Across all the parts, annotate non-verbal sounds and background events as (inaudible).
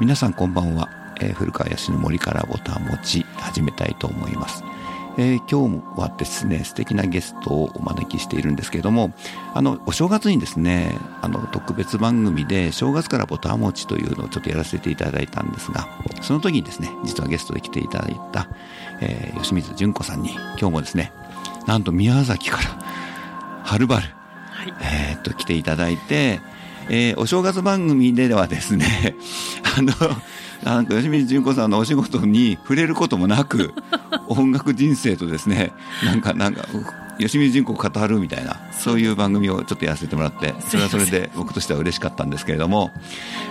皆さんこんばんは、えー古川康の森からボタン持ち始めたいと思います、えー今日はですね素敵なゲストをお招きしているんですけれどもあのお正月にですねあの特別番組で正月からボタン持ちというのをちょっとやらせていただいたんですがその時にですね実はゲストで来ていただいた、えー吉水純子さんに今日もですねなんと宮崎からはるばるはい。えーっと来ていただいて、えーお正月番組ではですねあのなんか吉水純子さんのお仕事に触れることもなく音楽人生とですねなんかなんか吉水純子を語るみたいなそういう番組をちょっとやらせてもらってそれはそれで僕としては嬉しかったんですけれども、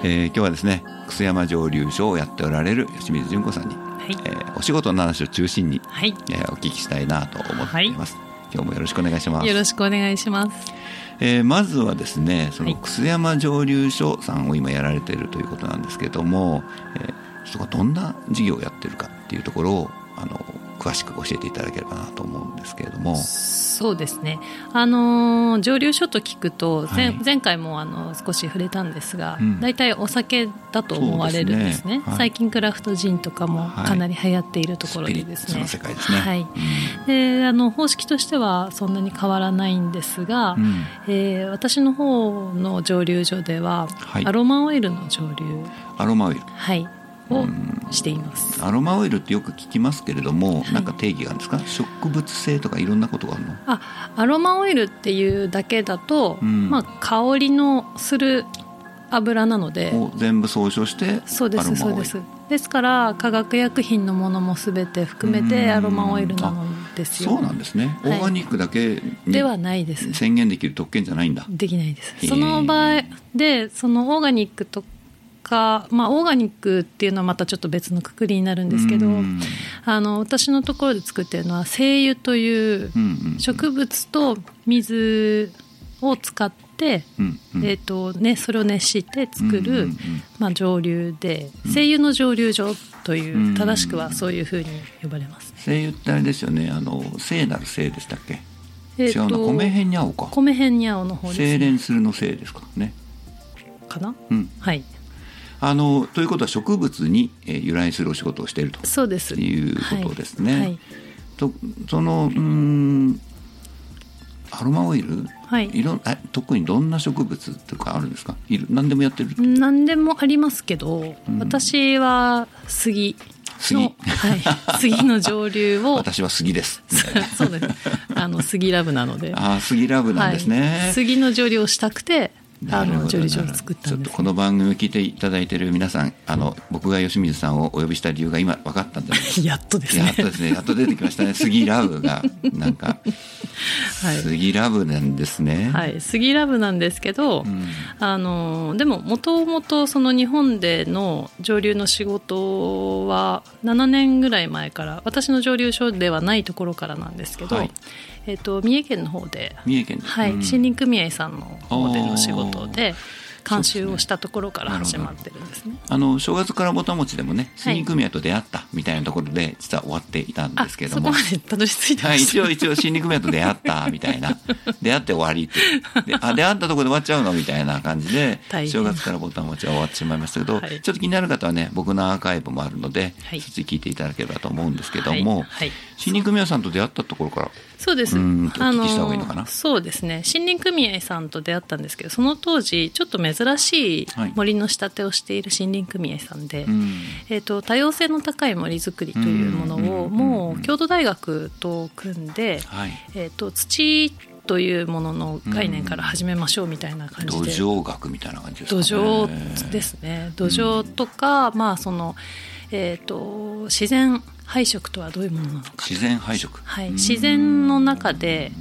えー今日はですね楠山蒸留所をやっておられる吉水純子さんに、はい。えーお仕事の話を中心に、はい。えーお聞きしたいなと思っています、今日もよろしくお願いしますよろしくお願いします。えーまずはですねそのはい。楠山蒸留所さんを今やられているということなんですけども、えーそこはどんな事業をやってるかっていうところをあの詳しく教えていただければなと思うんですけれども。そうですね。あのー蒸留所と聞くと、前はい。前回もあの少し触れたんですがうん、大体、お酒だと思われるんですね。ね。はい。最近クラフトジンとかもはい。かなり流行っているところでですね。スピリッツの世界ですね。はい。うん。で、あの方式としてはそんなに変わらないんですが、うん。えー私の方の蒸留所では、はい。アロマオイルの蒸留、アロマオイル。はい、をしています。アロマオイルってよく聞きますけれども、はい。なんか定義があるんですか？植物性とかいろんなことがあるの？あアロマオイルっていうだけだと、うん。まあ、香りのする油なのでを全部総称してそうでアロマオイル。すそうです。ですから化学薬品のものも全て含めてうん。アロマオイルなんですよ。そうなんですね、はい。オーガニックだけにではないです。宣言できる特権じゃないんだ。できないです。その場合でそのオーガニックとか、まあ、オーガニックっていうのはまたちょっと別のくくりになるんですけどうん。あの私のところで作ってるのは精油という植物と水を使って、えーとね、それを熱して作る、まあ、蒸留で精油の蒸留所という、うん。正しくはそういうふうに呼ばれます、精油ってあれですよね。あの聖なる聖でしたっけ、えー違うな米編に合うか。米ヘンニャオの方です、精ね、錬するの聖ですかね。かな？うん。はいあのということは植物に、えー由来するお仕事をしていると。そうです。いうことですね、はい。とそのうーんアロマオイル？はい、いろんえ特にどんな植物とかあるんですか？いる何でもやってる？何でもありますけど、うん。私は杉。杉。の、はい、(laughs) 杉の蒸留を。私は杉です。(laughs) そうです。あの杉ラブなので。ああ杉ラブなんですね、はい、杉の蒸留をしたくてあの蒸留所を作ったちょっとんですこの番組を聞いていただいている皆さんあの僕が吉水さんをお呼びした理由が今分かったんで (laughs) やっとですね。やっとですね。やっと出てきましたね。杉ラブがなんか、(laughs) はい。杉ラブなんですね。はい、杉ラブなんですけど、うん。あのでももともとその日本での蒸留の仕事は7年ぐらい前から私の蒸留所ではないところからなんですけど、はいえっと三重県の方で、三重県で。はい。うん。森林組合さんの方での仕事で監修をしたところから始まってるんですね。あの正月からぼたもちでもねはい。森林組合と出会ったみたいなところで実は終わっていたんあですけれども、そこまでたどり着いてはい、一応一応森林組合と出会ったみたいな。(laughs) 出会って終わりって。であ出会ったところで終わっちゃうのみたいな感じで正月からボタン持ちは終わってしまいましたけど、はい。ちょっと気になる方はね僕のアーカイブもあるので、はい。そっち聞いていただければと思うんですけども、はい。はい。森林組合さんと出会ったところからそうです。うーんとお聞きした方がいいのそうですね。森林組合さんと出会ったんですけど、その当時ちょっと珍しいはい。森の仕立てをしている森林組合さんで、うん。えっ、と多様性の高い森づくりというものをうんもう京都大学と組んで、はい。えっ、と土というものの概念から始めましょうみたいな感じ土で。壌学みたいな感じですね。壌ですね。土壌とか、まあそのえっ、と自然配色とはどういうものなのか。自然配色はい、うん自然の中で、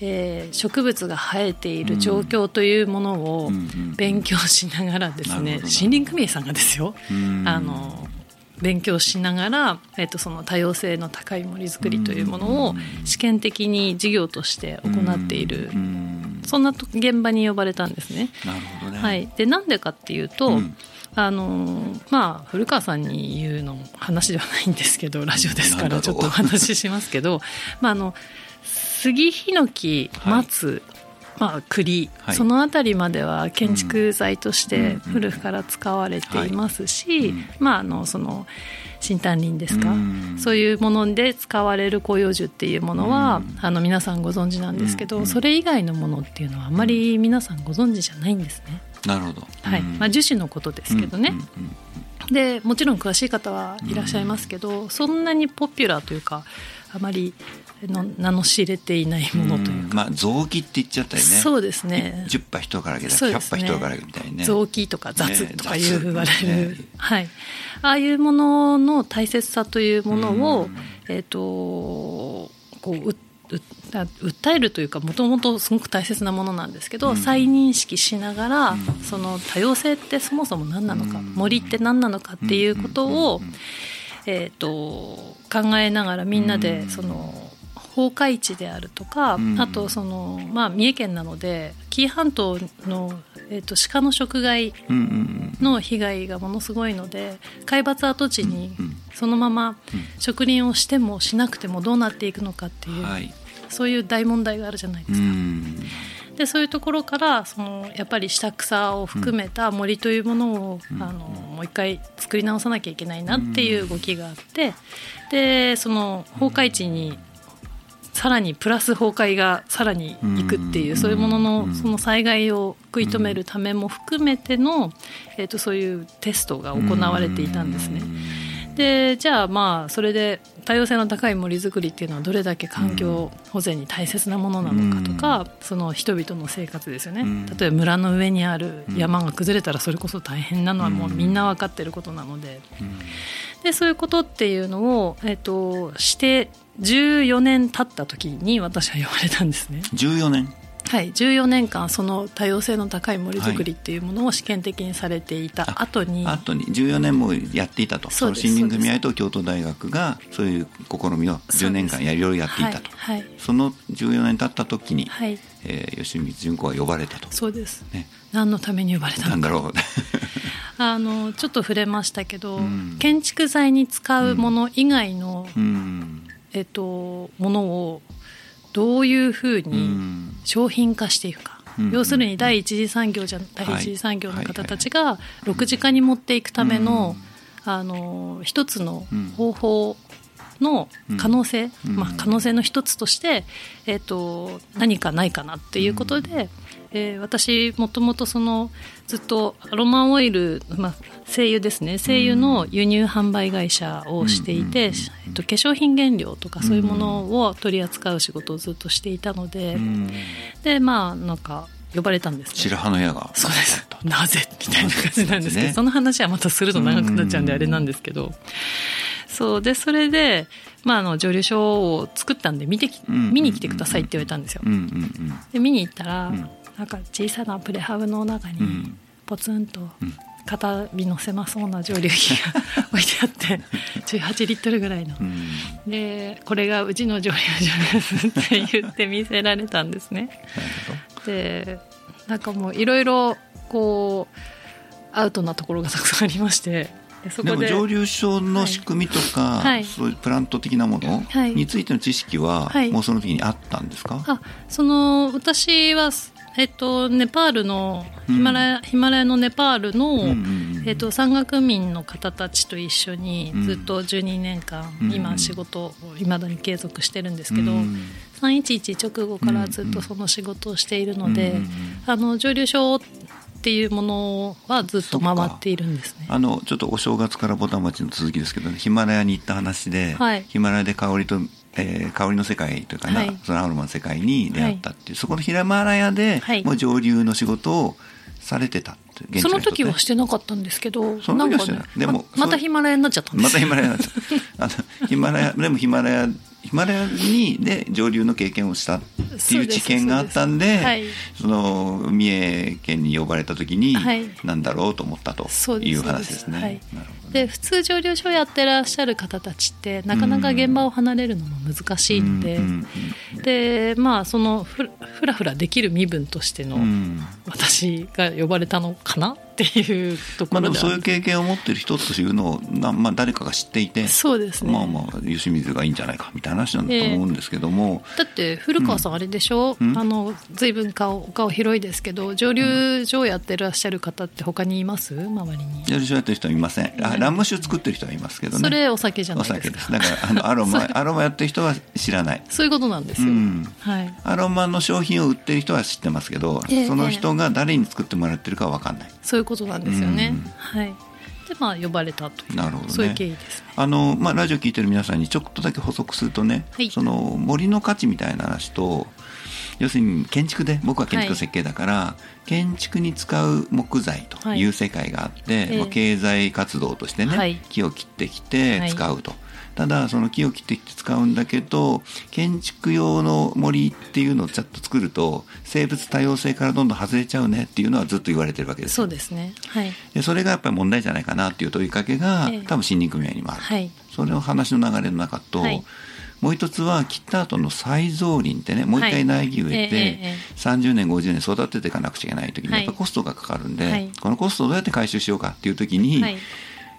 えー植物が生えている状況というものを勉強しながらですね、森林組合さんがですよ、うん。あの勉強しながら、えっとその多様性の高い森づくりというものを試験的に事業として行っている、うん。そんなと現場に呼ばれたんですね。なるほどね、はい、でなんでかっていうと、うんあのまあ、古川さんに言うの話ではないんですけど (laughs) ラジオですからちょっとお話ししますけど、(laughs) まあ、あの杉ヒノキはい。松、まあ、栗、はい。その辺りまでは建築材として古くから使われていますし、うん。まあ、あのその新丹林ですか、うん。そういうもので使われる広葉樹っていうものは、うん。あの皆さんご存知なんですけど、うん。それ以外のものっていうのはあまり皆さんご存知じゃないんですね。なるほど。はい。うん。まあ、樹脂のことですけどね、でもちろん詳しい方はいらっしゃいますけど、そんなにポピュラーというかあまりの名の知れていないものというか、ん。まあ臓器って言っちゃったりね。そうですね。10羽人からげだ100ね。羽人からげみたいにね。臓器とか雑とか言われ雑。る、ね。はい、ああいうものの大切さというものを、うん。えっ、とこうううだ訴えるというかもともとすごく大切なものなんですけど、うん。再認識しながら、うん。その多様性ってそもそも何なのか、うん。森って何なのかっていうことを、えー、と考えながらみんなでうん。その崩壊地であるとか、うん。あとその、まあ、三重県なので紀伊半島の、えー、と鹿の食害の被害がものすごいので海抜跡地にうん。そのままうん。植林をしてもしなくてもどうなっていくのかっていう、はい。そういう大問題があるじゃないですか。うん。でそういうところからそのやっぱり下草を含めた森というものを、うん。あのもう一回作り直さなきゃいけないなっていう動きがあってでその崩壊地にさらにプラス崩壊がさらにいくっていう、うん。そういうものうん。のその災害を食い止めるためも含めての、えー、とそういうテストが行われていたんですね。でじゃあまあそれで多様性の高い森づくりっていうのはどれだけ環境保全に大切なものなのかとか、その人々の生活ですよね、うん例えば村の上にある山が崩れたらそれこそ大変なのはもうみんな分かってることなので。うん。でそういうことっていうのを、えっとして14年経った時に私は言われたんですね。14年？はい、14年間その多様性の高い森づくりっていうものを試験的にされていた後に、後に14年もやっていたと。そうですの森林組合と京都大学がそういう試みを10年間やいろいろやっていたと。はいはいその14年経った時に、はい、えー吉光純子が呼ばれたと。そうですね、何のために呼ばれたのかなんだろう。(laughs) あのちょっと触れましたけど、うん建築材に使うもの以外の、うん。えっと、ものをどういうふううにん。商品化していくか、うん。要するに第一次産業じゃ第はい。一次産業の方たちが6次化に持っていくための,、あの一つの方法の可能性、うん。まあ、可能性の一つとして、えっと何かないかなっていうことで、えー私もともとそのずっとアロマオイル、まあ、精油ですね。精油の輸入販売会社をしていて、うんえっと、化粧品原料とかそういうものを取り扱う仕事をずっとしていたので、うん。でまあなんか呼ばれたんです白ね。羽の矢が。そうです。なぜ？みたいな感じなんですけど、ね。その話はまたすると長くなっちゃうんでうん。あれなんですけど、そう。でそれで、まあ、あの蒸留所を作ったんで見てきうん見に来てくださいって言われたんですよ。で見に行ったら、うんなんか小さなプレハブの中にうん。ポツンとうん肩身の狭そうな蒸留機が置いてあって (laughs) 18リットルぐらいの。でこれがうちの蒸留所ですって言って見せられたんですね。でなんかもういろいろこうアウトなところがたくさんありましてでそこでどでも蒸留所の仕組みとか、はい。そういうプラント的なものはい。についての知識は、はい。もうその時にあったんですか、あその私は、えっと、ネパールのヒマラヤ,、ヒマラヤのネパールの、うんうんうんえっと、山岳民の方たちと一緒にうん。ずっと12年間、うん今仕事をいまだに継続してるんですけど、うん。311直後からずっとその仕事をしているので、うんうんうんあの蒸留所っていうものはずっと回っているんですね。あのちょっとお正月からボタン町の続きですけど、ヒマラヤに行った話で、はい。ヒマラヤで香りと、えー香りの世界というかな、はい。そのアロマの世界に出会ったっていう、そこのヒマラヤで、はい。もう上流の仕事をされてたって現地その時はしてなかったんですけど、その時はしてない。んかねでもままたヒマラヤになっちゃったんです。またヒマラヤなんですあのヒマラヤでもヒマラヤヒマラヤにで上流の経験をしたっていう知見があったんでそはいその三重県に呼ばれた時に、はい。なんだろうと思ったという話ですね。で普通蒸留所やってらっしゃる方たちってなかなか現場を離れるのも難しいので、うんうんでまあそのふふらふらできる身分としての私が呼ばれたのかなっていうところでまあ、でもそういう経験を持ってる人というのをな、まあ、誰かが知っていてそうですね。まあまあ吉水がいいんじゃないかみたいな話なんだと思うんですけども、だって古川さんあれでしょ、うん。あの随分顔お顔広いですけど蒸留所やってらっしゃる方って他にいます？周りに。やる人やってる人はいません。あラム酒作ってる人はいますけどねそれお酒じゃなおいですか。酒です。だからあのアロマ (laughs) アロマやってる人は知らない。そういうことなんですよ、うん。はい。アロマの商品を売ってる人は知ってますけど、ええ。その人が誰に作ってもらってるかは分かんない。そういうことなんですよね、うん。はい。でまあ呼ばれたというなるほどね。そういう経緯ですね。あの、まあ、ラジオ聞いてる皆さんにちょっとだけ補足するとね、はい。その森の価値みたいな話と要するに建築で僕は建築設計だから、建築に使う木材という世界があって、ええ。まあ、経済活動としてね、はい。木を切ってきてはい。使うと。ただその木を切ってきて使うんだけど建築用の森っていうのをちゃんと作ると生物多様性からどんどん外れちゃうねっていうのはずっと言われてるわけですよ。そうですね。はい。でそれがやっぱり問題じゃないかなっていう問いかけが、ええ。多分森林組合にもある、はい。それの話の流れの中と、はい。もう一つは切った後の再造林ってねもう一回苗木植えて、はい。ええええ30年50年育てていかなくちゃいけない時にはい。やっぱりコストがかかるんで、はい。このコストをどうやって回収しようかっていう時に、はい。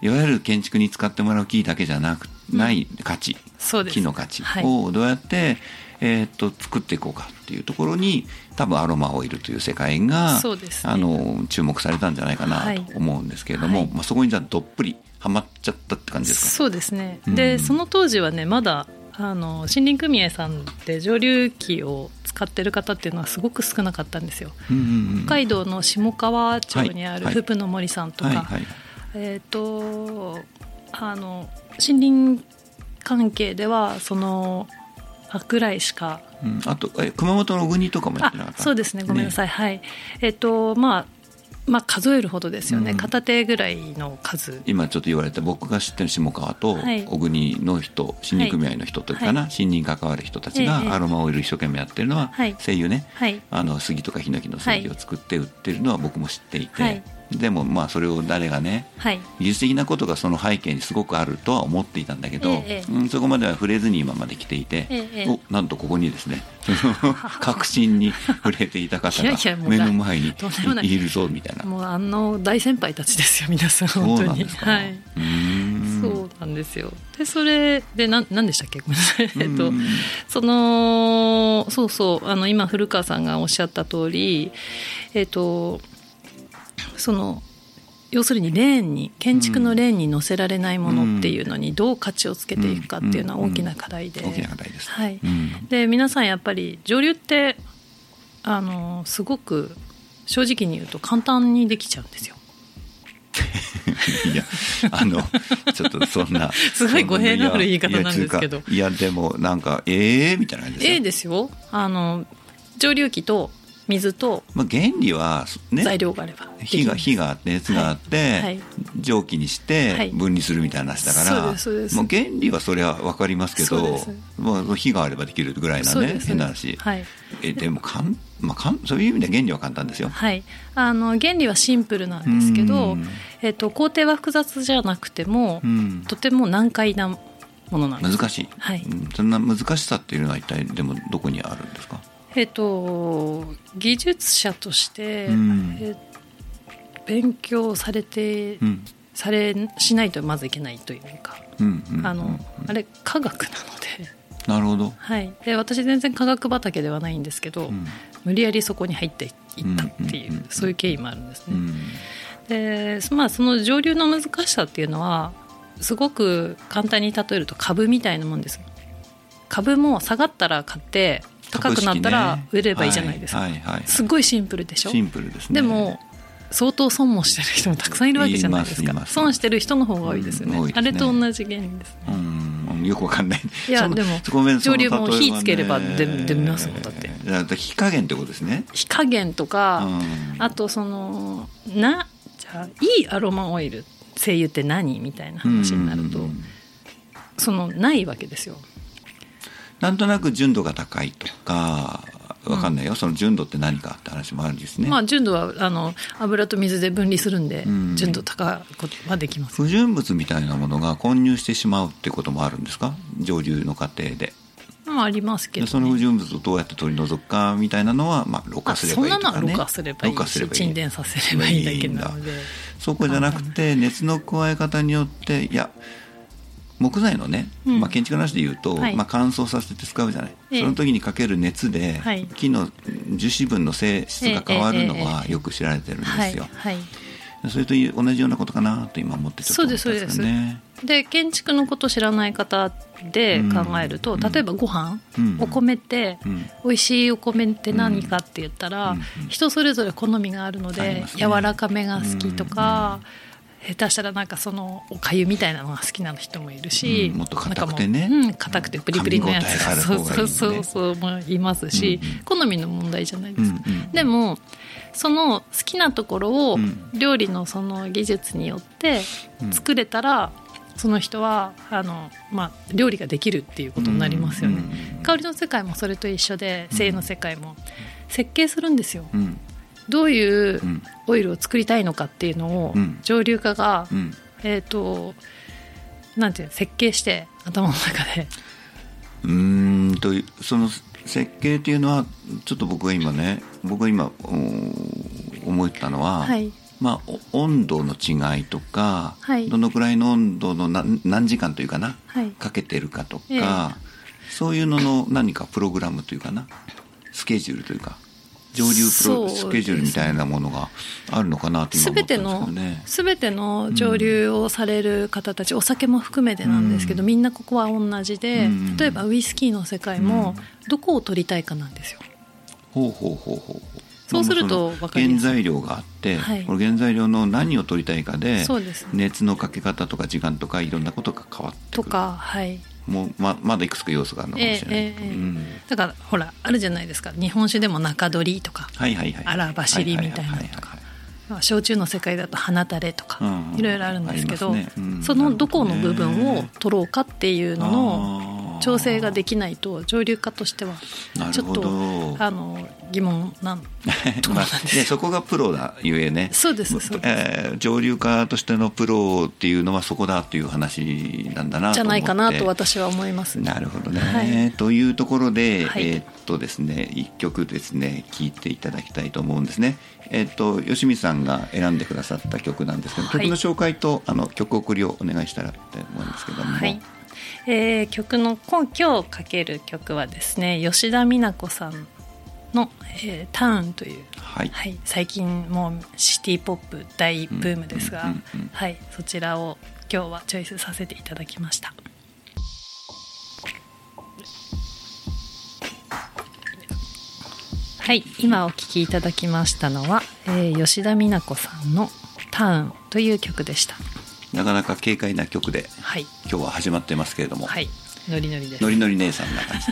い、わゆる建築に使ってもらう木だけじゃなく、ない価値。そうです。木の価値。はい。をどうやって、えーっと作っていこうかっていうところに多分アロマオイルという世界が、ね。あの注目されたんじゃないかなはい。と思うんですけれども、はい。まあ、そこにじゃあどっぷりはまっちゃったって感じですか？そうですね、うん。でその当時はねまだあの森林組合さんで蒸留機を使ってる方っていうのはすごく少なかったんですよ。うんうんうん。北海道の下川町にあるはい。フプの森さんとか、はいはいえっ、とあの森林関係ではそのあぐらいしかうん、あとえ熊本の小国とかもやってなかった？あそうですね。ごめんなさい、はい。えっ、とまあまあ数えるほどですよね、うん。片手ぐらいの数。今ちょっと言われた僕が知ってる下川とはい。小国の人森林組合の人というかな、はい。森林に関わる人たちがええ。アロマオイル一生懸命やってるのは、はい。声優ね。はい。あの杉とかヒノキの杉を作って売ってるのは僕も知っていて、はいでもまあそれを誰がねはい。技術的なことがその背景にすごくあるとは思っていたんだけど、ええええ。うん、そこまでは触れずに今まで来ていて、ええおなんとここにですね (laughs) 確信に触れていた方が目の前にいいるぞみたいな。もうあの大先輩たちですよ皆さん本当に。そうなんですよ。でそれでなん何でしたっけ？(laughs) ごめんなさい。えっとうん。そのそうそうあの今古川さんがおっしゃった通りえっとその要するにレーンに建築のレーンに載せられないものっていうのにどう価値をつけていくかっていうのは大きな課題で、大きな課題です。はいうんで皆さんやっぱり上流ってあのすごく正直に言うと簡単にできちゃうんですよ。(laughs) いや、あの、ちょっとそんな。(laughs) すごい語弊のある言い方なんですけどいやでも、なんか、ええー、みたいな感じですよええですよあの蒸留機と水とまあ、原理は、ね。材料があれば火が火があって熱があって、はい。蒸気にしはてい。分離するみたいな話だから、そうですそうです。もう原理はそれは分かりますけどまあ、火があればできるぐらいなね変な話、はい。えでもかん、まあ、かんそういう意味では原理は簡単ですよ。はい、あの原理はシンプルなんですけどうん、えっと工程は複雑じゃなくても、うん。とても難解なものなんです。難しい、はい。うん。そんな難しさっていうのは一体でもどこにあるんですか、えっと技術者として、うん。え勉強されて、うん。されしないとまずいけないというか、あのうんあれ科学なので,、なるほど、はい、で私全然科学畑ではないんですけど、うん。無理やりそこに入っていったっていう、そういう経緯もあるんですね。うん。でまあその上流の難しさっていうのはすごく簡単に例えると株みたいなもんです。株も下がったら買って高くなったら売ればいいじゃないですか、はいはいはい。はいすごいシンプルでしょ？シンプルですね。でも相当損もしてる人もたくさんいるわけじゃないですか。損してる人の方が多いですよね,、うんね。あれと同じ原理ですね。うんよくわかんない。いやでも上流も火つければ出出ますもんだって。だ火加減ってことですね。火加減とか、うん。あとそのなじゃあいいアロマオイル精油って何？みたいな話になると、うん。そのないわけですよなんとなく純度が高いとかわかんないよ、その純度って何かって話もあるんですね、まあ純度はあの油と水で分離するんで、うん。純度高いことはできます。不純物みたいなものが混入してしまうってこともあるんですか？蒸留の過程で。うまあありますけど、ね、その不純物をどうやって取り除くかみたいなのは、まあ、ろ過すればいいとか、ね、そんなのはろ過すればいいし沈殿させればいいだけなので。そこじゃなくて熱の加え方によっていや木材のね、うん、まあ、建築の話で言うと、はい、まあ、乾燥させて使うじゃない、ええ、その時にかける熱で、はい、木の樹脂分の性質が変わるのはよく知られてるんですよ。はいそれと同じようなことかなと今思ってちょっと思ったんですね。で建築のこと知らない方で考えると、うん、例えばご飯、うん、お米って、うん、美味しいお米って何かって言ったら、人それぞれ好みがあるので、ね、柔らかめが好きとか。下手したらなんかそのおかゆみたいなのが好きな人もいるし、うん、もっと硬くてね。うん硬くてプリプリのやつ、ね、そうそうそうそうもいますし、うんうん、好みの問題じゃないですか、うんうん、でもその好きなところを料理のその技術によって作れたら、その人はあの、まあ、料理ができるっていうことになりますよね、香りの世界もそれと一緒で性の世界も設計するんですよ、どういうオイルを作りたいのかっていうのを蒸留家が、えっ、となんていう設計して頭の中で。うんとその設計っていうのはちょっと僕が今ね僕が今思ったのは、はい、まあ、温度の違いとか、はい、どのくらいの温度の何時間というかな、はい、かけてるかとか、えー、そういうのの何かプログラムというかなスケジュールというか上流プロスケジュールみたいなものがあるのかなと今思ってますけね。全ての上流をされる方たち、うん、お酒も含めてなんですけど、うん、みんなここは同じで、うん、例えばウイスキーの世界もどこを取りたいかなんですよ。ほうほうほうほうそうすると原材料があって、はい、この原材料の何を取りたいかで、そうです熱のかけ方とか時間とかいろんなことが変わってくる。とかはいもうままだいくつか要素があるのかもしれない、えーえーうん、だからほらあるじゃないですか。日本酒でも中取りとか、はいはいはい、荒走りみたいなのとか。焼酎の世界だと鼻垂れとか、いろいろあるんですけど、ね。うん、そのどこの部分を取ろうかっていうのの調整ができないと上流化としてはちょっとあの疑問なんまあ、ね、そこがプロだゆえね。そうですそうです、えー、上流化としてのプロっていうのはそこだという話なんだなじゃないかなと私は思います。なるほどね、はい、というところで、はい、えー、っとですね一曲ですね聴いていただきたいと思うんですね。えー、っと吉見さんが選んでくださった曲なんですけど、はい、曲の紹介とあの曲送りをお願いしたらと思うんですけども、はいえー、曲の今今日かける曲はですね吉田美奈子さんの、えー、ターンという、はい、はい、最近もうシティ・ポップ大ブームですが、はい、そちらを今日はチョイスさせていただきました。はい、今お聴きいただきましたのは、えー、吉田美奈子さんの「ターン」という曲でした。なかなか軽快な曲で、はい、今日は始まってますけれども、はい、ノリノリです。ノリノリ姉さんな感じ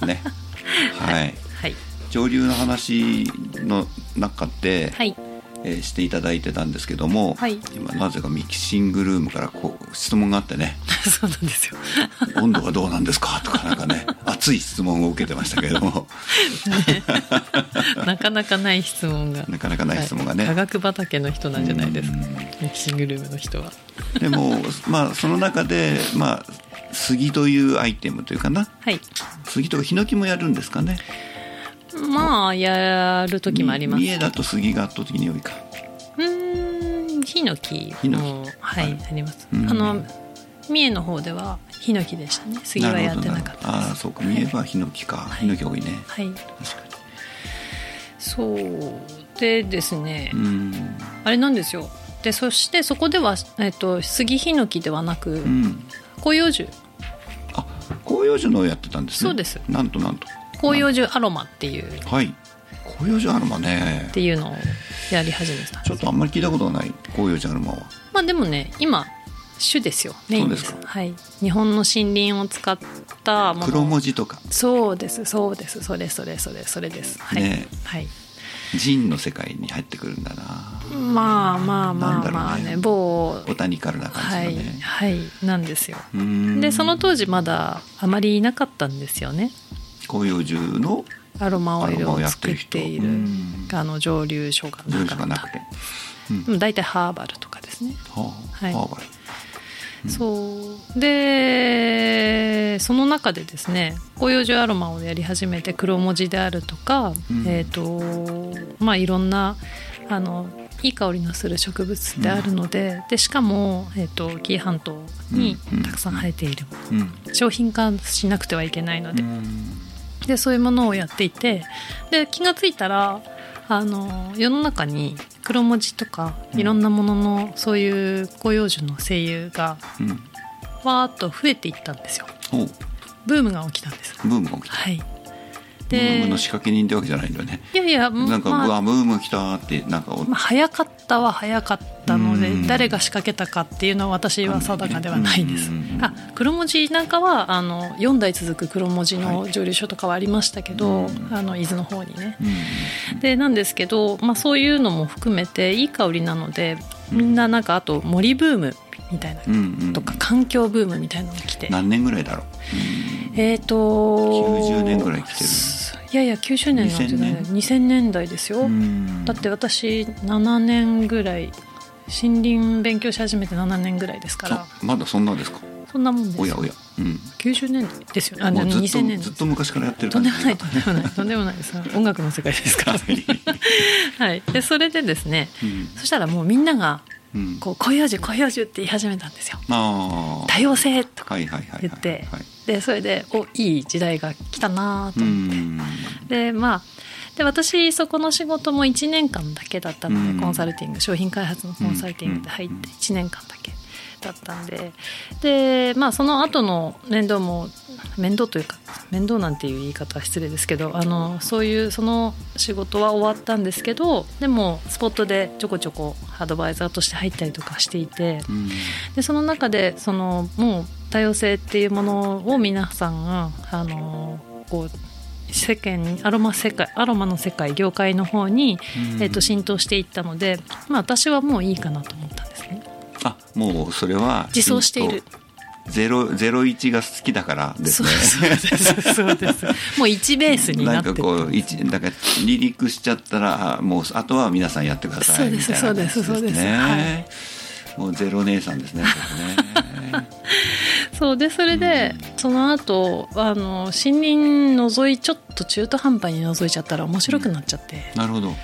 でね。(laughs) はい、はい、上流の話の中で、はい。えー、していただいてたんですけども、はい、今なぜかミキシングルームからこう質問があってね。(laughs) そうなんですよ。(laughs) 温度がどうなんですかとかなんかね熱い質問を受けてましたけれども、ね、なかなかない質問が。なかなかない質問がね、はい、科学畑の人なんじゃないですか。ミキシングルームの人は。でも (laughs) まあその中でまあ杉というアイテムというかな、はい、杉とかヒノキもやるんですかね。まあやる時もあります。三重だと杉が圧倒的に多いか。うんヒノキもはいあります、あの三重の方ではヒノキでしたね。杉はやってなかったああそうか。三重はヒノキか、はい、ヒノキ多いね。はい。確かにそうでですねあれなんですよ。でそしてそこでは、えっと、杉ヒノキではなく、うん、広葉樹。あ広葉樹のやってたんですね。そうです。なんとなんと。広葉樹アロマっていう。はい。広葉樹アロマね。っていうのをやり始めたちょっとあんまり聞いたことがない広葉樹アロマは。まあでもね今種ですよ。メインです。はい。日本の森林を使ったもの。黒文字とか。そうです。そうです。それそれそれそれです。はい、ね、はい。ジンの世界に入ってくるんだな。まあまあまあまあね、ね、某ボタニカルな感じのね。はい、はい、なんですよ。でその当時まだあまりいなかったんですよね。広葉樹のアロマオイルを作っている。あの蒸留所がなくて、うん、大体ハーバルとかですね、はあ、はい、ハーバルそう。でその中でですね広葉樹アロマをやり始めて黒文字であるとか、うん、えっ、とまあいろんなあのいい香りのする植物であるのでうん、でしかも、えーと、紀伊半島にたくさん生えている、うん、商品化しなくてはいけないので,、でそういうものをやっていてで気が付いたらあの世の中に黒文字とかいろんなものの、そういう広葉樹の精油がわーっと増えていったんですよ。ブームが起きたんです。ブームが起きた。はい。ブームの仕掛け人ってわけじゃないんだよねいやいやなんか、まあ、うわブーム来たってなんか、まあ、早かったは早かったので誰が仕掛けたかっていうのは私は定かではないです。あ黒文字なんかはあの4代続く黒文字の蒸留所とかはありましたけど、はい、あの伊豆の方にね。でなんですけど、まあ、そういうのも含めていい香りなのでみんななんかあと森ブームみたいな、とか環境ブームみたいなのが来て。何年ぐらいだろう。えっ、と90年ぐらい来てるいやいや90年なんじゃない。2000年。代ですよ。だって私7年ぐらい森林勉強し始めて7年ぐらいですから。まだそんなですか？そんなもんですおやおや、うん、90年代ですよあもう2000年ずっと昔からやってるとんでもないとんでもない (laughs) とんでもないです。音楽の世界ですから。はい。でそれでですね、うん、そしたらもうみんながこう「恋葉樹恋葉樹」って言い始めたんですよ。多様性とか言って。でそれでおいい時代が来たなと思ってでまあで私そこの仕事も1年間だけだったのでコンサルティング商品開発のコンサルティングで入って1年間だけだったんででまあその後の面倒も面倒というか面倒なんていう言い方は失礼ですけどあのそういうその仕事は終わったんですけどでもスポットでちょこちょこアドバイザーとして入ったりとかしていて、うん、でその中でそのもう多様性っていうものを皆さんがあのこう世間にアロマ世界アロマの世界業界の方に、えー、と浸透していったので、まあ、私はもういいかなと思ったんですね。あもうそれは自走しているゼロゼロ一が好きだからですね。そうですそうです。もう一ベースになってなんかこう一だから離陸しちゃったらもうあとは皆さんやってくださいそうですそうですそうです。はい。もうゼロ姉さんですね。ね。(laughs) そうでそれで、うん、その後あの森林覗いちょっと中途半端に覗いちゃったら面白くなっちゃって、うん、なるほど、はい、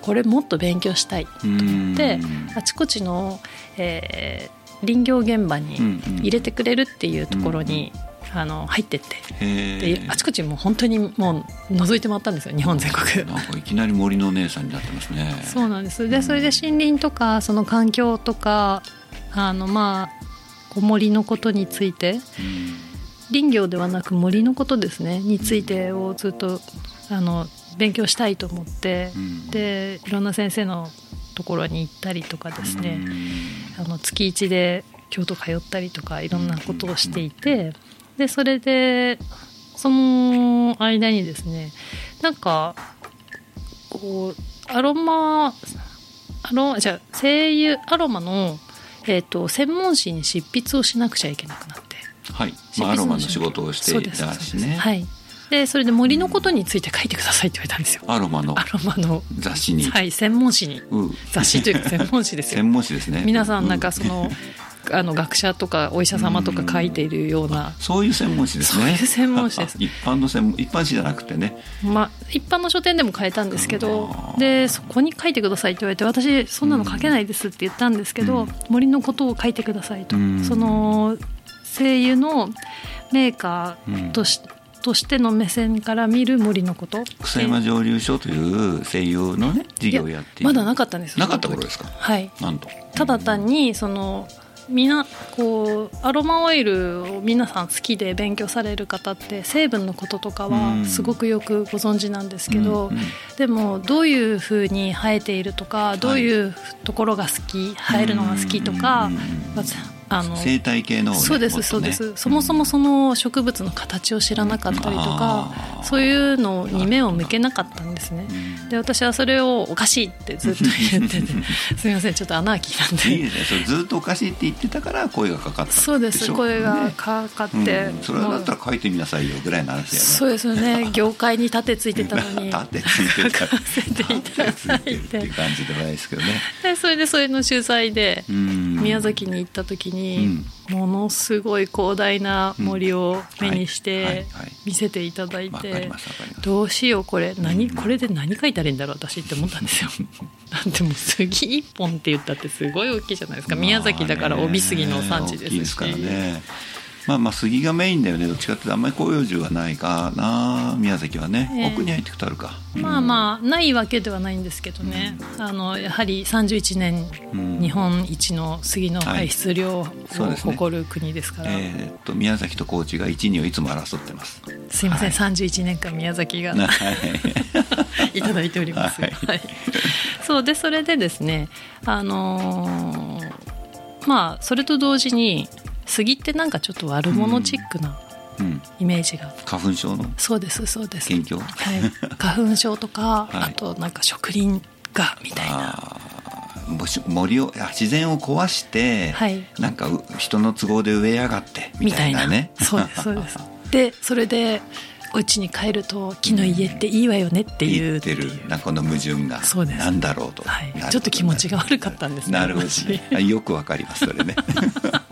これもっと勉強したい。と思ってあちこちの、えー、林業現場に入れてくれるっていうところに、あの入ってって。であちこちもう本当にもう覗いてもらったんですよ日本全国。なんかいきなり森の姉さんになってますね。そうなんです。でそれで森林とかその環境とかあのまあ森のことについて、林業ではなく森のことですね。についてをずっとあの勉強したいと思って、でいろんな先生のところに行ったりとかですね、あの月1で京都通ったりとかいろんなことをしていてでそれでその間にですねなんかこうアロマアロじゃあ精油アロマのえーと、専門誌に執筆をしなくちゃいけなくなってはい、まあ、アロマの仕事をしていたしねはいでそれで森のことについて書いてくださいって言われたんですよ。アロマのアロマの雑誌に。はい、専門誌に。うん、雑誌というか専門誌ですよ。専門誌ですね。皆さんなんかそのあの学者とかお医者様とか書いているようなそういう専門誌ですね。そういう専門誌です。一般の専門一般誌じゃなくてね。まあ一般の書店でも変えたんですけどでそこに書いてくださいって言われて私そんなの書けないですって言ったんですけど、うん、森のことを書いてくださいと、うん、その声優のメーカーとして、うん。としての目線から見る森のこと。草山蒸留所という声優のね事業をやってまだなかったんですなかった頃ですか？はい。なんと。ただ単にそのみなこうアロマオイルを皆さん好きで勉強される方って成分のこととかはすごくよくご存知なんですけど、うんうん、でもどういうふうに生えているとかどういうところが好き、生えるのが好きとか、あの生態系の、ね、そうですそうです、そもそもその植物の形を知らなかったりとか、そういうのに目を向けなかったんですね、で私はそれをおかしいってずっと言っててすみませんちょっと穴開きなんで。いいですねずっとおかしいって言ってたから声がかかったそうです声がかかって、うん、それだったら書いてみなさいよぐらいの話やね。そうですよね。(laughs) 業界に盾ついてたのに。(laughs) 盾ついてたせていただいてっていう感じではないですけどね。でそれでそれの取材で宮崎に行った時にに、ものすごい広大な森を目にしてはい。見せていただいてどうしようこれ。何これで何書いたらいいんだろう私って思ったんですよ。だってもう杉一本って言ったってすごい大きいじゃないですか。宮崎だから帯杉の産地ですすからねまあまあ杉がメインだよね。どっちかっていうとあんまり広葉樹はないかな。宮崎はね、ええ。奥に入っていくとあるか。まあまあないわけではないんですけどね、あのやはり31年、うん。日本一の杉の排出量を誇る国ですから、えーっと宮崎と高知が1、2をいつも争ってます。すいません、はい。31年間宮崎がはい。(laughs) いただいております。はい。はい、そうでそれでですね、あのーまあそれと同時に杉ってなんかちょっと悪者チックなうん、イメージが、花粉症の？そうですそうです。研究？はい、花粉症とか、はい。あとなんか植林がみたいな。森をあ自然を壊して、はい。なんかう人の都合で植えやがってみたいなね。そうですそうです。で (laughs) それでお家に帰ると木の家っていいわよねっていう。言ってる。なこの矛盾がなんだろうと、はい。ちょっと気持ちが悪かったんですねなるほどね。あよくわかりますそれね (laughs)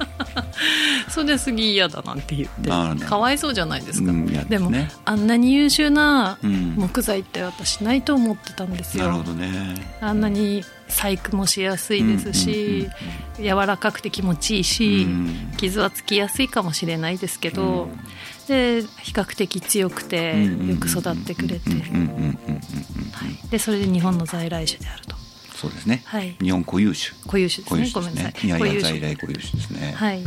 (laughs) それで杉嫌だなんて言ってかわいそうじゃないですか、うん嫌ですね。でもあんなに優秀なうん。木材って私ないと思ってたんですよ、なるほどね。あんなに細工もしやすいですし、柔らかくて気持ちいいし、うん。傷はつきやすいかもしれないですけど、うん。で比較的強くてよく育ってくれて、でそれで日本の在来種であるとそうですね、はい。日本固有種。固有種ですね。ごめんなさい。いやいや固有種。在来固有種ですね、はい、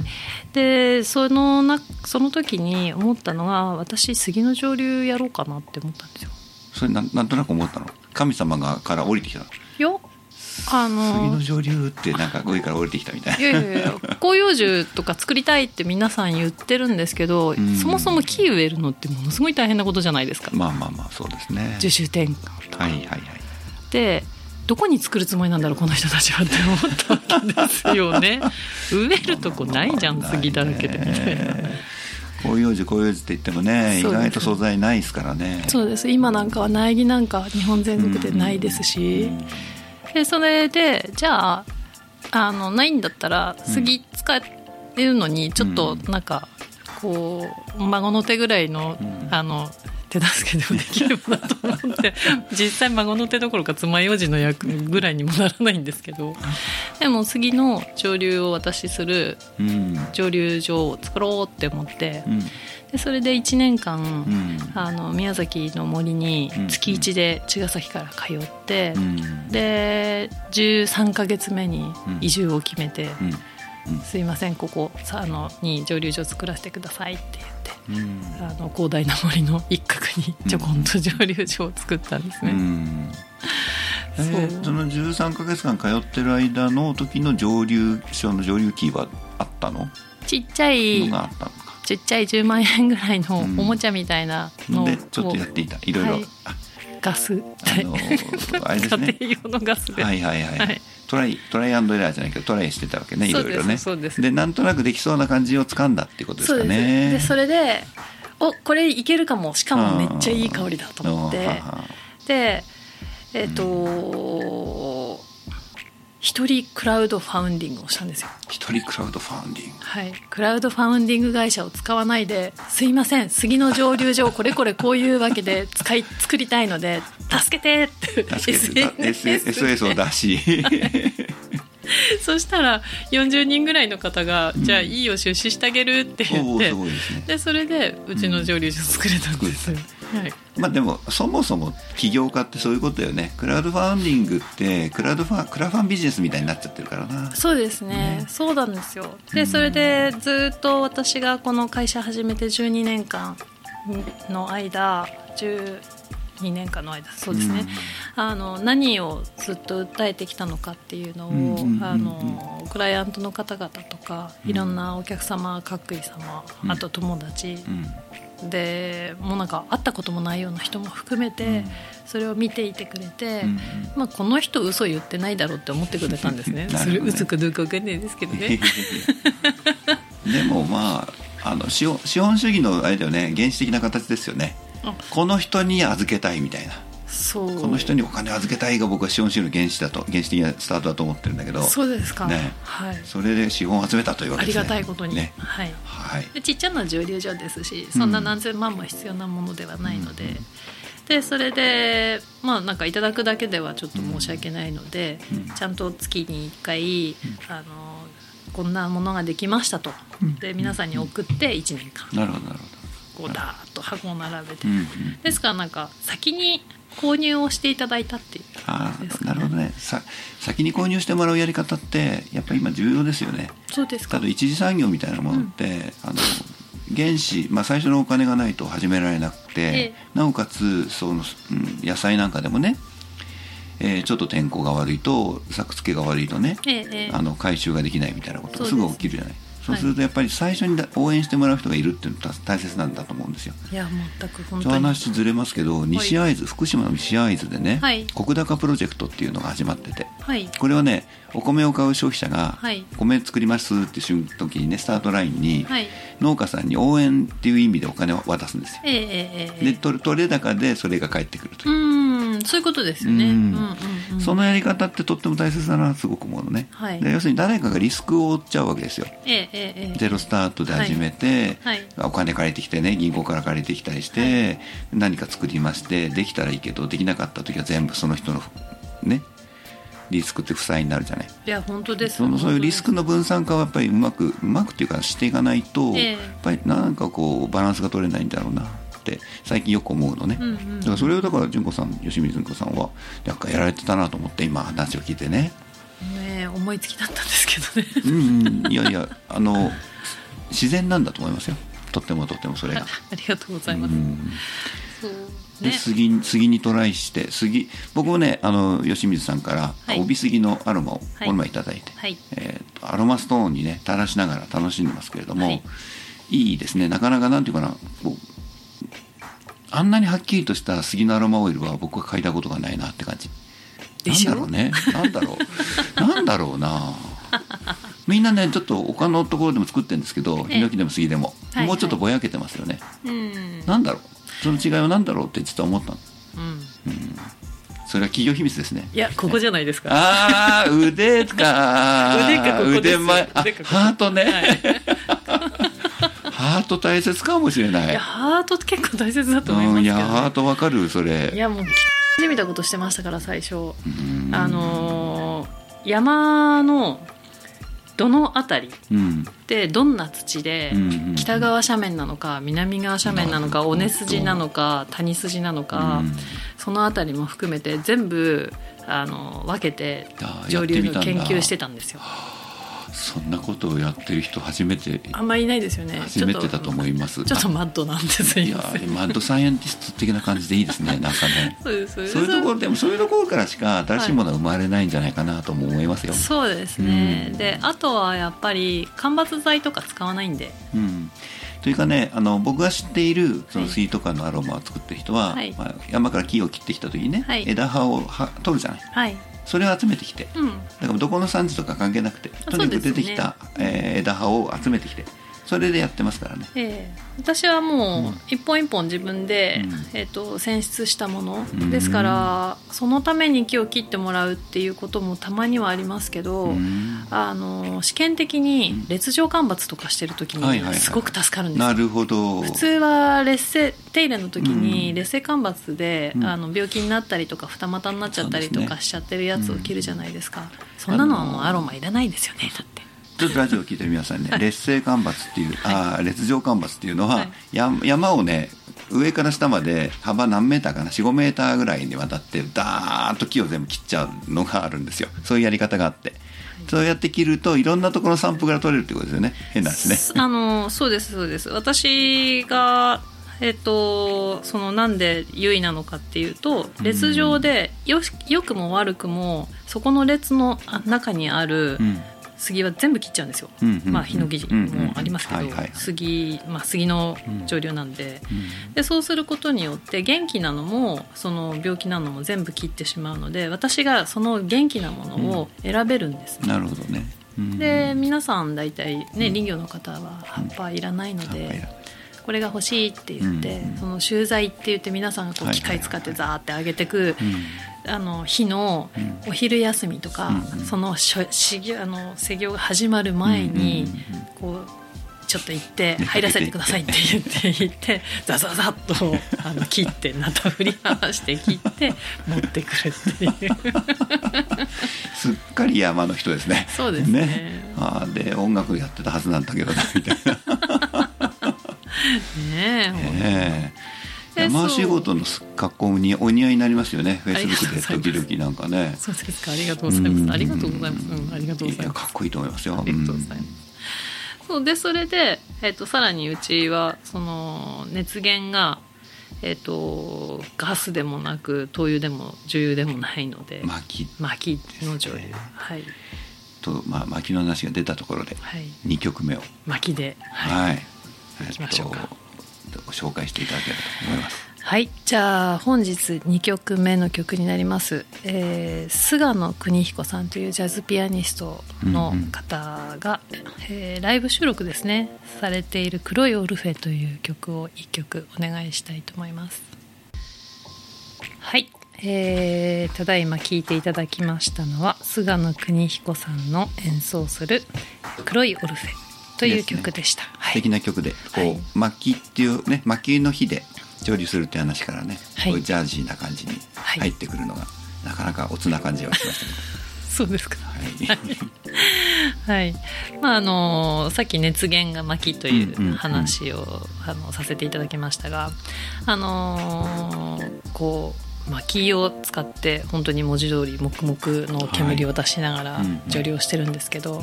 でそのなその時に思ったのが私杉の上流やろうかなって思ったんですよ。それなんなんとなく思ったの？神様がから降りてきたの？よあ杉のの上流ってなんか上から降りてきたみたいいやいやいや広葉樹とか作りたいって皆さん言ってるんですけど、ん。そもそも木植えるのってものすごい大変なことじゃないですか、まあまあまあそうですね。樹種転換はいはいはい。でどこに作るつもりなんだろうこの人たちはって思ったわけですよね。植えるとこないじゃん杉だらけでみたいな。広葉樹広葉樹って言ってもね意外と素材ないですからね。そうです。今なんかは苗木なんか日本全国でないですし、でそれでじゃああのないんだったら杉使えるのにちょっとなんかこう孫の手ぐらいの,、ん。あの手助けでもできればなと思って (laughs) 実際孫の手どころか爪楊枝の役ぐらいにもならないんですけどでも杉の上流を私するうん。上流場を作ろうって思ってうん。でそれで1年間、うん。あの宮崎の森にうん。月1で茅ヶ崎から通って、うん。で13ヶ月目に移住を決めて「うんすいませんここさあのに蒸留所作らせてください」って言って。うん。あの広大な森の一角にちょこんと蒸留所を作ったんですね。うん。えーその13か月間通ってる間の時の上流所の上流キーはあったの？ちっちゃいのがあったのか。ちっちゃい10万円ぐらいのおうんもちゃみたいなのを、でちょっとやっていた。いろいろ、はい。あガス、あのーあれですね。家庭用のガスで、はいはいはい、はい。トライトライアンドエラーじゃないけどトライしてたわけねいろいろね。そうでなんとなくできそうな感じをつかんだっていうことですかね。でそれでおこれいけるかも。しかもめっちゃいい香りだと思って。でえっ、と一人クラウドファウンディングをしたんですよ。一人クラウドファウンディング。はい、クラウドファウンディング会社を使わないですいません杉の蒸留所をこれこれこういうわけで使い作りたいので助けてって助けてた。SOS を出し。そしたら40人ぐらいの方が、じゃあいいよ出資してあげるって言って。ね。でそれでうちの蒸留所作れたんですよ、はい、まあでもそもそも起業家ってそういうことよね。クラウドファウンディングってクラウドファクラファンビジネスみたいになっちゃってるからな。そうですね。そうなんですよ。でそれでずっと私がこの会社始めて12年間の間12年間の間そうですね、あの何をずっと訴えてきたのかっていうのを、うんうんうんうんあのクライアントの方々とかいろんなお客様各位様、うん。あと友達うんでもうなんか会ったこともないような人も含めて、うん。それを見ていてくれて、うんまあ、この人嘘言ってないだろうって思ってくれたんですね。ね。それ嘘かどうか分かんないですけどね。(laughs) でもまああの資本資本主義のあれだよね。原始的な形ですよね。あ。この人に預けたいみたいなそう。この人にお金を預けたいが僕は資本主義の原始だと原始的なスタートだと思ってるんだけど。そうですか、ね。はい。それで資本を集めたというわありけですね。がたいことに、ね。はい。はい。でちっちゃな蒸留所ですしそんな何千万も必要なものではないので、でそれでまあなんかいただくだけではちょっと申し訳ないので、うん。ちゃんと月に1回、あのこんなものができましたと、うん。で皆さんに送って1年間。なるほどなるほこうダーッと箱を並べて、ど、うんうん、ですからなんか先に購入をしていただいたっていうあですかあなるほどね。さ先に購入してもらうやり方ってやっぱり今重要ですよね。そうですか。ただ一次産業みたいなものって、あの原資、まあ、最初のお金がないと始められなくて、ええ。なおかつその、うん野菜なんかでもね、えーちょっと天候が悪いと作付けが悪いとね、えあの回収ができないみたいなことがすぐ起きるじゃないそうするとやっぱり最初にだ応援してもらう人がいるっていうのが大切なんだと思うんですよ。いや全く本当に。話ずれますけど西会津、福島の西会津でね、はい。国高プロジェクトっていうのが始まってて。はい。これはねお米を買う消費者がはい。米作りますって瞬時にねスタートラインにはい。農家さんに応援っていう意味でお金を渡すんですよ。で取れ取れ高でそれが返ってくるとういう、んそういうことですよね。そのやり方ってとっても大切だなとすごく思うのね、はい。で要するに誰かがリスクを負っちゃうわけですよ。ゼロスタートで始めて、はい。お金借りてきてね銀行から借りてきたりして、何か作りましてできたらいいけどできなかった時は全部その人のねリスクって負債になるじゃない。いや本当です。そのそういうリスクのの分散化はやっぱりうまくうまくっていうかしていかないと、ええ。やっぱりなんかこうバランスが取れないんだろうなって最近よく思うのね、うんうん。だからそれをだから純子さん吉水純子さんはなんかやられてたなと思って今話を聞いてね。ね思いつきだったんですけどね。うんうん。いやいやあの自然なんだと思いますよ。とってもとってもそれが。(laughs) ありがとうございます。うん。そう。でね。杉に杉にトライして杉僕もねあの吉水さんからはい。帯杉のアロマをはい。この前いただいて、はい。えーとアロマストーンにね垂らしながら楽しんでますけれども、はい。い、いですね。なかなかなんていうかなこうあんなにはっきりとした杉のアロマオイルは僕は嗅いだことがないなって感じ。なんだろうね。なんだろう。(laughs) なんだろうな。みんなねちょっと他のところでも作ってるんですけどええ。ヒノキでも杉でも、はい。もうちょっとぼやけてますよね、うん。なんだろうその違いは何だろうって実は思ったの。うん。それは企業秘密ですね。いやここじゃないですか。ああ腕か。腕かここ腕前あハートね、はい。(laughs) ハート大切かもしれない。いやハート結構大切だと思いまうんいすけど、ね。やハートわかるそれ。いやもうじみたことしてましたから最初。うん。あのー山のどの辺りうん。でどんな土で、北側斜面なのか南側斜面なのか尾根筋なのか谷筋なのか、うん。その辺りも含めて全部あの分けてあ上流の研究してたんですよそんなことをやってる人初めてあんまりいないですよね。初めてだと思います。ちょっとマッドなんですいやマッドサイエンティスト的な感じでいいですねなんかねそうです。そういうところでもそういうところからしか新しいものは生まれないんじゃないかなとも思いますよ、そうですね、うん。であとはやっぱり間伐材とか使わないんで。うん、というかねあの僕が知っているそのはい。スイートカーのアロマを作ってる人は、はい。まあ、山から木を切ってきた時にね、はい。枝葉をは取るじゃない。はいそれを集めてきて。うん。だからどこの産地とか関係なくてとにかく出てきた、えー枝葉を集めてきてそれでやってますからね。ええ。私はもう一本一本自分で、うん。えっと選出したもの、うん。ですからそのために木を切ってもらうっていうこともたまにはありますけど、うん。あの試験的に列状間伐とかしてる時にすごく助かるんですよ、なるほど。普通は劣勢手入れの時にうん。劣勢間伐で、うん。あの病気になったりとか二股になっちゃったりとかしちゃってるやつを切るじゃないですか、そんなのはもうアロマいらないですよねだってちょっとラジオを聞いてる皆さんね、劣勢干ばつっていう、あー列状干ばつっていうのは、はい。や山をね上から下まで幅何メーターかな45メーターぐらいにわたってダーッと木を全部切っちゃうのがあるんですよ。そういうやり方があって、そうやって切るといろんなところの散布から取れるってことですよね。変な話ね。すあのそうですそうです。私がえっとそのなんで優位なのかっていうと列上でよし良くも悪くもそこの列のあ中にあるうん杉は全部切っちゃうんですよ、うんうんうんまあヒノキもありますけど、杉、まあ、杉の上流なんで,、でそうすることによって元気なのもその病気なのも全部切ってしまうので私がその元気なものを選べるんですね、なるほどね、うんで皆さん大体ね林業の方は葉っぱいらないので、これが欲しいって言って、うんその集材って言って皆さんがこはいう機械使ってザーって上げてく、うんあの日のうんお昼休みとか、うんうん。そのしょ修行あの施業が始まる前に、こうちょっと行ってね入らせてくださいって言って言ってザザザッと (laughs) あの切ってナタ振り回して切って持ってくるっていう。すっかり山の人ですね。そうですね。あーで音楽やってたはずなんだけどなみたいな。(laughs) ねえねええ山仕事の格好にお似合いになりますよね。フェイスブックで時々なんかね。そうですかありがとうございます。ありがとうございます、うん、ありがとうございます。やかっこいいと思いますよ。ありがとうございます。そうでそれで、えっとさらにうちはその熱源が、えっとガスでもなく灯油でも重油でもないのでうん薪。薪の浄油はい。と、まあ、薪の話が出たところではい。2曲目を。薪で。はい、はい、行きましょうか。えっとご紹介していただければと思います。はい、じゃあ本日2曲目の曲になります、えー菅野邦彦さんというジャズピアニストの方が、えーライブ収録ですね。されている「黒いオルフェ」という曲を1曲お願いしたいと思います。はい、えーただいま聴いていただきましたのは菅野邦彦さんの演奏する「黒いオルフェ」という曲でした、素敵な曲で、こう、はい。薪っていうね薪の火で調理するって話からね、はい。ジャージーな感じにはい。入ってくるのが、なかなかおつな感じはしましたけ (laughs) そうですか。ど、はい、はい。まああのさっき熱源が薪という話を、あのさせていただきましたがあのーこう薪を使って本当に文字通り黙々の煙を出しながらはい。うんうん。蒸留してるんですけど、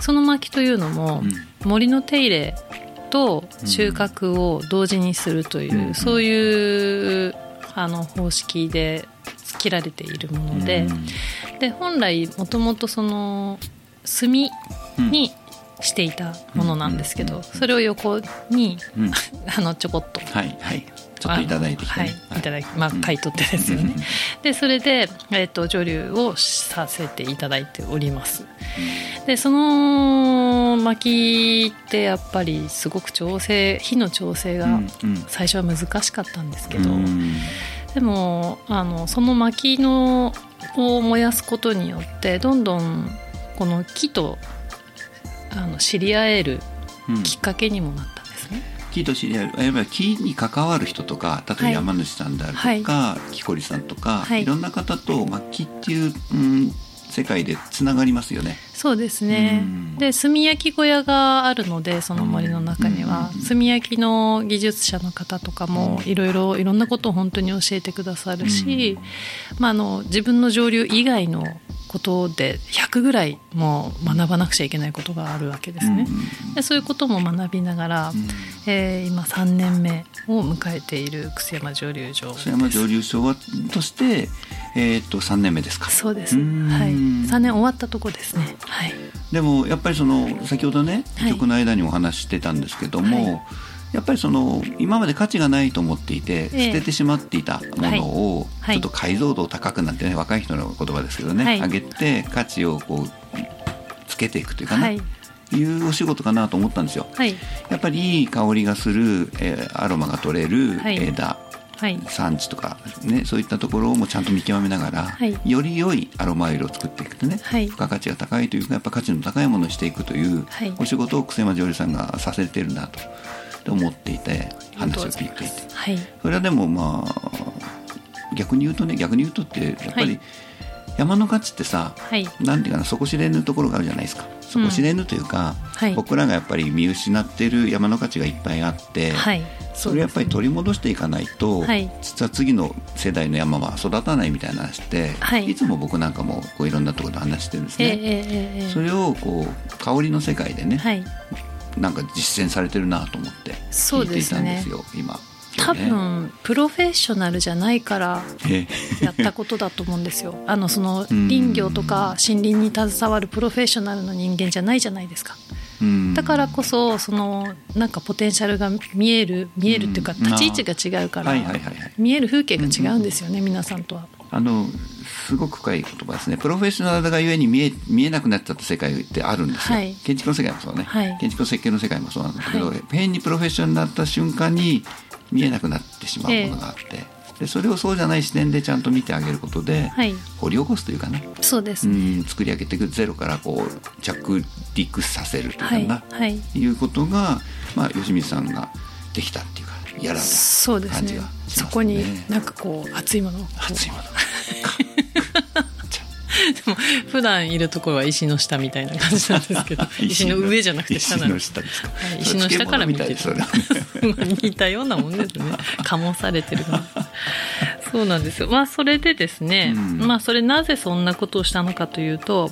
その薪というのも、う森の手入れと収穫を同時にするという、うんそういうあの方式で切られているもので。うんで本来もともとその炭にしていたものなんですけど、うん。それを横にうん。(laughs) あのちょこっとはいはいちょっといただいてきて、はいね、い。ただきまあ買い取ってですよね、でそれで、えっと蒸留をさせていただいております。でその薪ってやっぱりすごく調整火の調整がうんうん。最初は難しかったんですけど、うん。でもあのその薪のを燃やすことによってどんどんこの木とあの知り合えるうん。きっかけにもなっ。木と知り合いやっぱり木に関わる人とか例えばはい山主さんであるとか、木こりさんとか、はい。い、ろんな方と、まあ、木っていう、うん、世界でつながりますよね。そうですね。うん。で炭焼き小屋があるのでその森の中には。うん炭焼きの技術者の方とかもいろいろいろんなことを本当に教えてくださるし、まあ、あの自分の上流以外のことで100ぐらいもう学ばなくちゃいけないことがあるわけですね。でそういうことも学びながら、うん。えー今3年目を迎えている楠山蒸留所須山蒸留所はとして、えー、と3年目ですか。そうです、うはい、ん3年終わったとこですね。はい。でもやっぱりその先ほどねはい。曲の間にお話ししてたんですけども、はいやっぱりその今まで価値がないと思っていて、ええ。捨ててしまっていたものを、はい。ちょっと解像度高くなってね若い人の言葉ですけどね、はい。上げて価値をこうつけていくというかな、はい。い、うお仕事かなと思ったんですよ。はい。やっぱりいい香りがする、えーアロマが取れるはい。枝、はい。産地とか、ね、そういったところをもちゃんと見極めながら、はい。より良いアロマオイルを作っていくとね、はい。付加価値が高いというかやっぱ価値の高いものにしていくというはい。お仕事を楠山女優さんがさせてるなとと思っていて話を聞いていて。すはい。それはでもまあ逆に言うとね逆に言うとってやっぱりはい。山の価値ってさ、はい。なんていうかな底知れぬところがあるじゃないですか。底知れぬというか、はい。僕らがやっぱり見失ってる山の価値がいっぱいあって、はい。それやっぱり取り戻していかないと、はい。実は次の世代の山は育たないみたいな話って、はい。つも僕なんかもこういろんなところで話してるんですね。それをこう香りの世界でね、はいなんか実践されてるなと思ってそう聞いていですねたんですよ、今。多今日ね分プロフェッショナルじゃないからえやったことだと思うんですよ。(laughs) あのそのうん。林業とか森林に携わるプロフェッショナルの人間じゃないじゃないですか。だからこそそのなんかポテンシャルが見える見えるっていうか立ち位置が違うから見える風景が違うんですよね、皆さんとは。あのすごく深い言葉ですね。プロフェッショナルがゆえに見え見えなくなっちゃった世界ってあるんですよ、はい、建築の世界もそうね、はい、建築の設計の世界もそうなんだけど、はい、変にプロフェッショナルになった瞬間に見えなくなってしまうものがあって、えー、でそれをそうじゃない視点でちゃんと見てあげることで、はい、掘り起こすというかね。そうです、ね、うん作り上げていく。ゼロからこう着陸させるというかな、はい、い。うことが、まあ、吉水さんができたっていうかやられた感じがしますね。そこになんかこう熱いもの熱いもの。(laughs) でも普段いるところは石の下みたいな感じなんですけど (laughs) 石の上じゃなくて下なんです石の下ですか、はい、石の下から見てる。(laughs) 似たようなもんですね。醸されてるそうなんですよ。まあそれでですね、うん、まあそれなぜそんなことをしたのかというと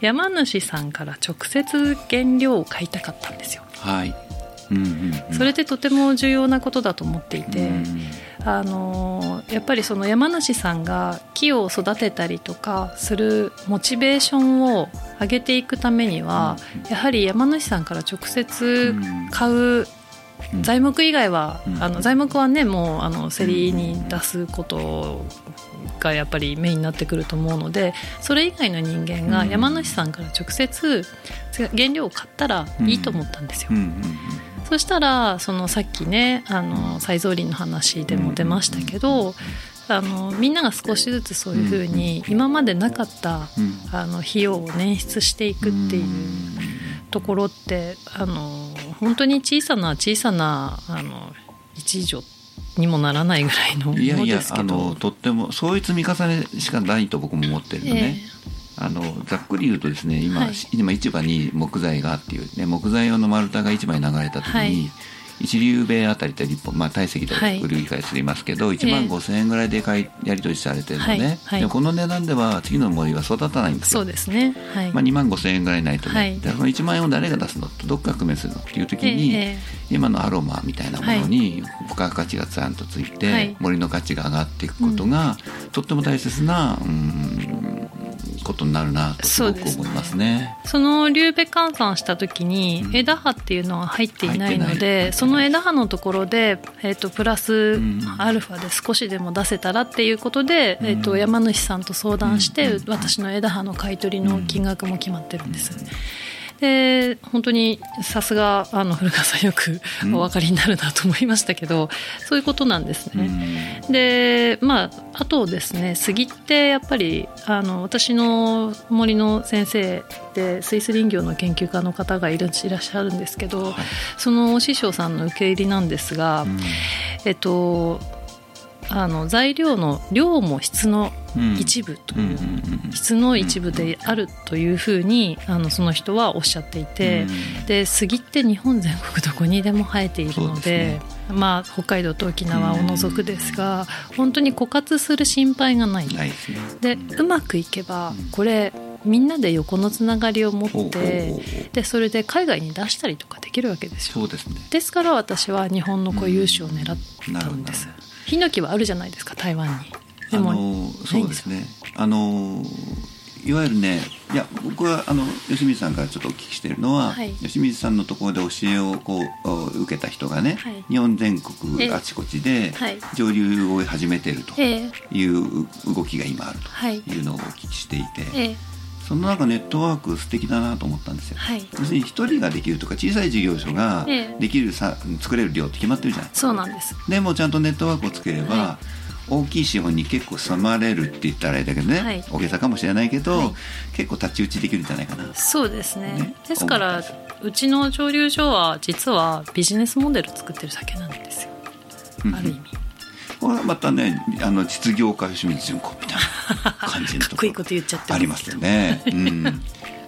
山主さんから直接原料を買いたかったんですよ。はいそれでとても重要なことだと思っていて、あのやっぱりその山梨さんが木を育てたりとかするモチベーションを上げていくためには、やはり山梨さんから直接買う材木以外は、あの材木はねもうあの競りに出すことがやっぱりメインになってくると思うのでそれ以外の人間が山梨さんから直接原料を買ったらいいと思ったんですよ。そしたらそのさっきねあの再造林の話でも出ましたけど、あのみんなが少しずつそういうふうに今までなかったあの費用を捻出していくっていうところってあの本当に小さな小さなあの一助にもならないぐらいのものですけど。いやいやあのとってもそういう積み重ねしかないと僕も思ってるのね。えーあのざっくり言うとですね今はい、今市場に木材がっていう、ね、木材用の丸太が市場に流れた時に、はい、一流米あたりって立本、まあ、体積で売り買いしていますけど、はい、1万5000円ぐらいで買いやり取りされてるのね、はい、でこの値段では次の森は育たないんですよ。そうですね、はい。まあ、2万5000円ぐらいないとね、はい、でその1万円を誰が出すのとどっから工面するのっていう時に、えー、今のアロマみたいなものに付加価値がちゃんとついて、森の価値が上がっていくことが、うん、とっても大切な、うんことになるなとすごく思いますね。その流ベ換算した時に枝葉っていうのは入っていないので、その枝葉のところで、えーと、プラスアルファで少しでも出せたらっていうことで、えーと、山主さんと相談して、私の枝葉の買い取りの金額も決まってるんです。で本当にさすがあの古川さんよくお分かりになるなと思いましたけど、うん、そういうことなんですね。うん、でまああとですね杉ってやっぱりあの私の森の先生でスイス林業の研究家の方がいらっしゃるんですけど、はい、そのお師匠さんの受け入れなんですが、うん、えっとあの材料の量も質の一部という、質の一部であるというふうにあのその人はおっしゃっていて、で杉って日本全国どこにでも生えているので。まあ、北海道と沖縄を除くですが、本当に枯渇する心配がない。でうまくいけばこれみんなで横のつながりを持ってでそれで海外に出したりとかできるわけですよ。そうです,、ね、ですから私は日本の固有種を狙ったんです、ヒノキはあるじゃないですか台湾に。でもあのそうですね。あのいわゆるねいや僕はあの吉水さんからちょっとお聞きしているのは、はい、吉水さんのところで教えをこう受けた人がね、はい、日本全国あちこちで上流を始めているという動きが今あるというのをお聞きしていて。ええそのなんかネットワーク素敵だなと思ったんですよ、はい、要するに一人ができるとか小さい事業所ができるさ、ええ、作れる量って決まってるじゃないそうなんです。でもちゃんとネットワークをつければ、はい、大きい資本に結構収まれるって言ったらあれだけどね、はい、大げさかもしれないけど、結構太刀打ちできるんじゃないかな。そうですね、ね、ですからうちの蒸留所は実はビジネスモデル作ってるだけなんですよ。ある意味これはまたねあの実業家清水純子みたいな感じの (laughs) かっこいいこと言っちゃってありますよね、うん。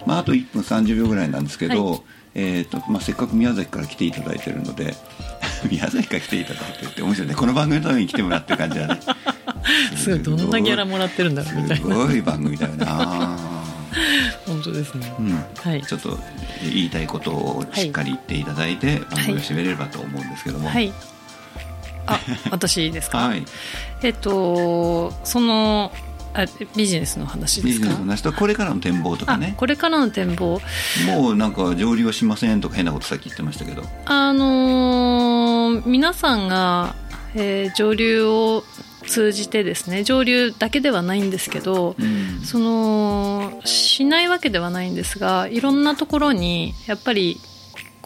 まあ、あと1分30秒ぐらいなんですけど、はい、えーとまあ、せっかく宮崎から来ていただいてるので (laughs) 宮崎から来ていただいてって面白いね。この番組のために来てもらってる感じだね。(laughs) すごいどんなギャラもらってるんだろうみたいな。すごい番組だよな。本当ですね、うん。はい、ちょっと言いたいことをしっかり言っていただいて、番組を締めれればと思うんですけども、はいあ私ですか、はい、えっとそのあビジネスの話ですか？ビジネスの話とこれからの展望とかね。これからの展望。もうなんか上流はしませんとか変なことさっき言ってましたけど。あのー皆さんが、えー上流を通じてですね上流だけではないんですけど、うん。そのしないわけではないんですがいろんなところにやっぱり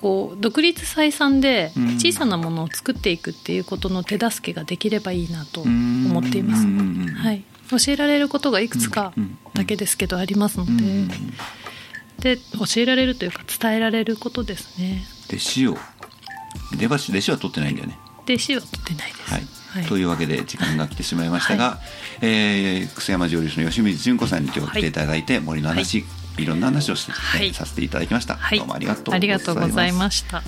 こう独立採算でうん。小さなものを作っていくっていうことの手助けができればいいなと思っています。はい、教えられることがいくつかだけですけどありますので、で教えられるというか伝えられることですね。弟子を。弟子は取ってないんだよね。弟子は取ってないです。はい、はい。というわけで時間が来てしまいましたが、えー楠山上流師の吉水純子さんに今日来ていただいて、森の話、い、いろんな話をして、はい、させていただきました、はい、どうもありがとうございました。